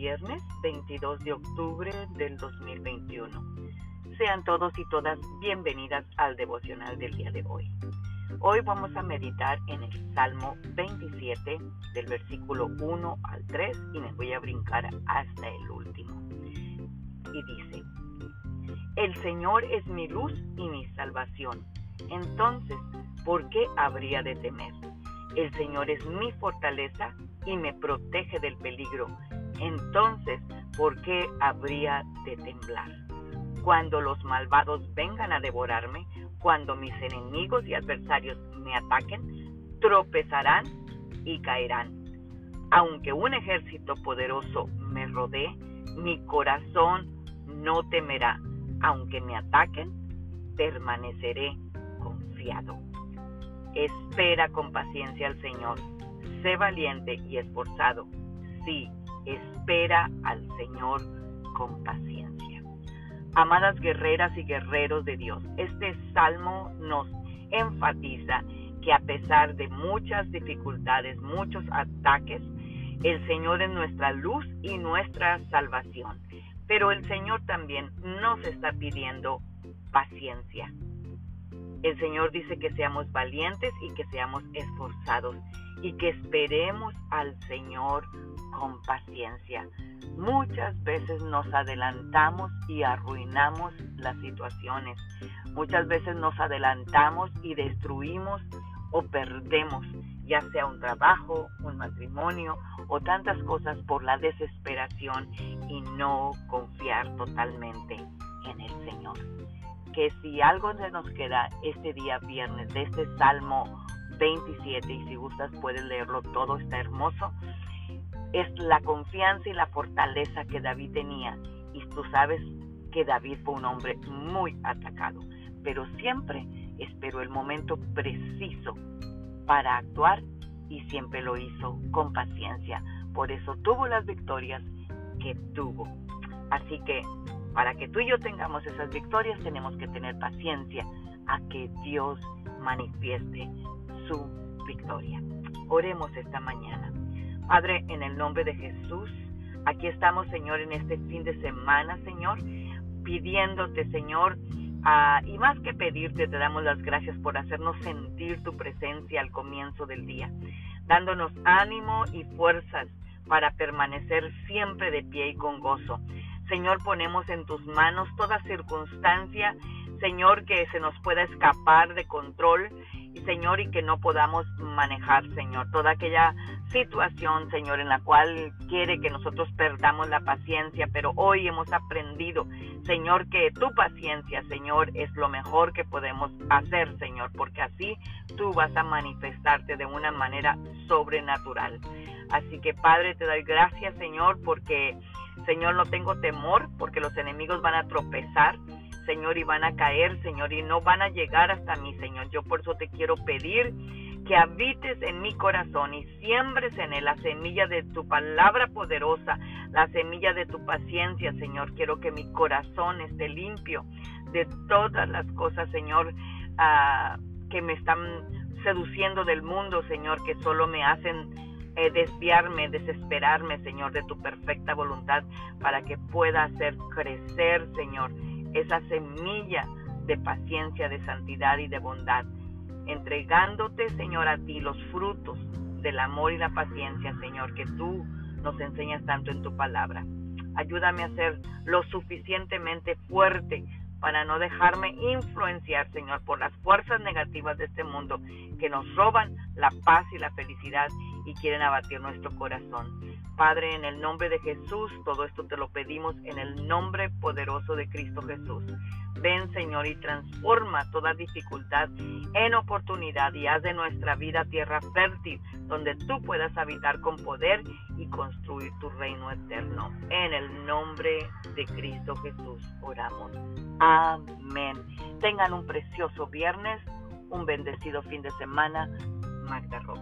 viernes 22 de octubre del 2021. Sean todos y todas bienvenidas al devocional del día de hoy. Hoy vamos a meditar en el Salmo 27 del versículo 1 al 3 y me voy a brincar hasta el último. Y dice, El Señor es mi luz y mi salvación. Entonces, ¿por qué habría de temer? El Señor es mi fortaleza y me protege del peligro. Entonces, ¿por qué habría de temblar? Cuando los malvados vengan a devorarme, cuando mis enemigos y adversarios me ataquen, tropezarán y caerán. Aunque un ejército poderoso me rodee, mi corazón no temerá. Aunque me ataquen, permaneceré confiado. Espera con paciencia al Señor sé valiente y esforzado. Sí, espera al Señor con paciencia. Amadas guerreras y guerreros de Dios, este salmo nos enfatiza que a pesar de muchas dificultades, muchos ataques, el Señor es nuestra luz y nuestra salvación. Pero el Señor también nos está pidiendo paciencia. El Señor dice que seamos valientes y que seamos esforzados y que esperemos al Señor con paciencia. Muchas veces nos adelantamos y arruinamos las situaciones. Muchas veces nos adelantamos y destruimos o perdemos, ya sea un trabajo, un matrimonio o tantas cosas por la desesperación y no confiar totalmente en el Señor. Que si algo se nos queda este día viernes de este Salmo 27 y si gustas puedes leerlo todo, está hermoso. Es la confianza y la fortaleza que David tenía. Y tú sabes que David fue un hombre muy atacado, pero siempre esperó el momento preciso para actuar y siempre lo hizo con paciencia. Por eso tuvo las victorias que tuvo. Así que para que tú y yo tengamos esas victorias tenemos que tener paciencia a que Dios manifieste su victoria. Oremos esta mañana. Padre, en el nombre de Jesús, aquí estamos, Señor, en este fin de semana, Señor, pidiéndote, Señor, y más que pedirte, te damos las gracias por hacernos sentir tu presencia al comienzo del día, dándonos ánimo y fuerzas para permanecer siempre de pie y con gozo. Señor, ponemos en tus manos toda circunstancia, Señor, que se nos pueda escapar de control y Señor, y que no podamos manejar, Señor, toda aquella situación, Señor, en la cual quiere que nosotros perdamos la paciencia, pero hoy hemos aprendido, Señor, que tu paciencia, Señor, es lo mejor que podemos hacer, Señor, porque así tú vas a manifestarte de una manera sobrenatural. Así que, Padre, te doy gracias, Señor, porque, Señor, no tengo temor, porque los enemigos van a tropezar Señor, y van a caer, Señor, y no van a llegar hasta mí, Señor. Yo por eso te quiero pedir que habites en mi corazón y siembres en él la semilla de tu palabra poderosa, la semilla de tu paciencia, Señor. Quiero que mi corazón esté limpio de todas las cosas, Señor, ah, que me están seduciendo del mundo, Señor, que solo me hacen eh, desviarme, desesperarme, Señor, de tu perfecta voluntad, para que pueda hacer crecer, Señor, esa semilla de paciencia, de santidad y de bondad, entregándote, Señor, a ti los frutos del amor y la paciencia, Señor, que tú nos enseñas tanto en tu palabra. Ayúdame a ser lo suficientemente fuerte para no dejarme influenciar, Señor, por las fuerzas negativas de este mundo que nos roban la paz y la felicidad y quieren abatir nuestro corazón. Padre, en el nombre de Jesús, todo esto te lo pedimos en el nombre poderoso de Cristo Jesús. Ven, Señor, y transforma toda dificultad en oportunidad y haz de nuestra vida tierra fértil, donde tú puedas habitar con poder y construir tu reino eterno. En el nombre de Cristo Jesús oramos. Amén. Tengan un precioso viernes, un bendecido fin de semana. Magda Rojas.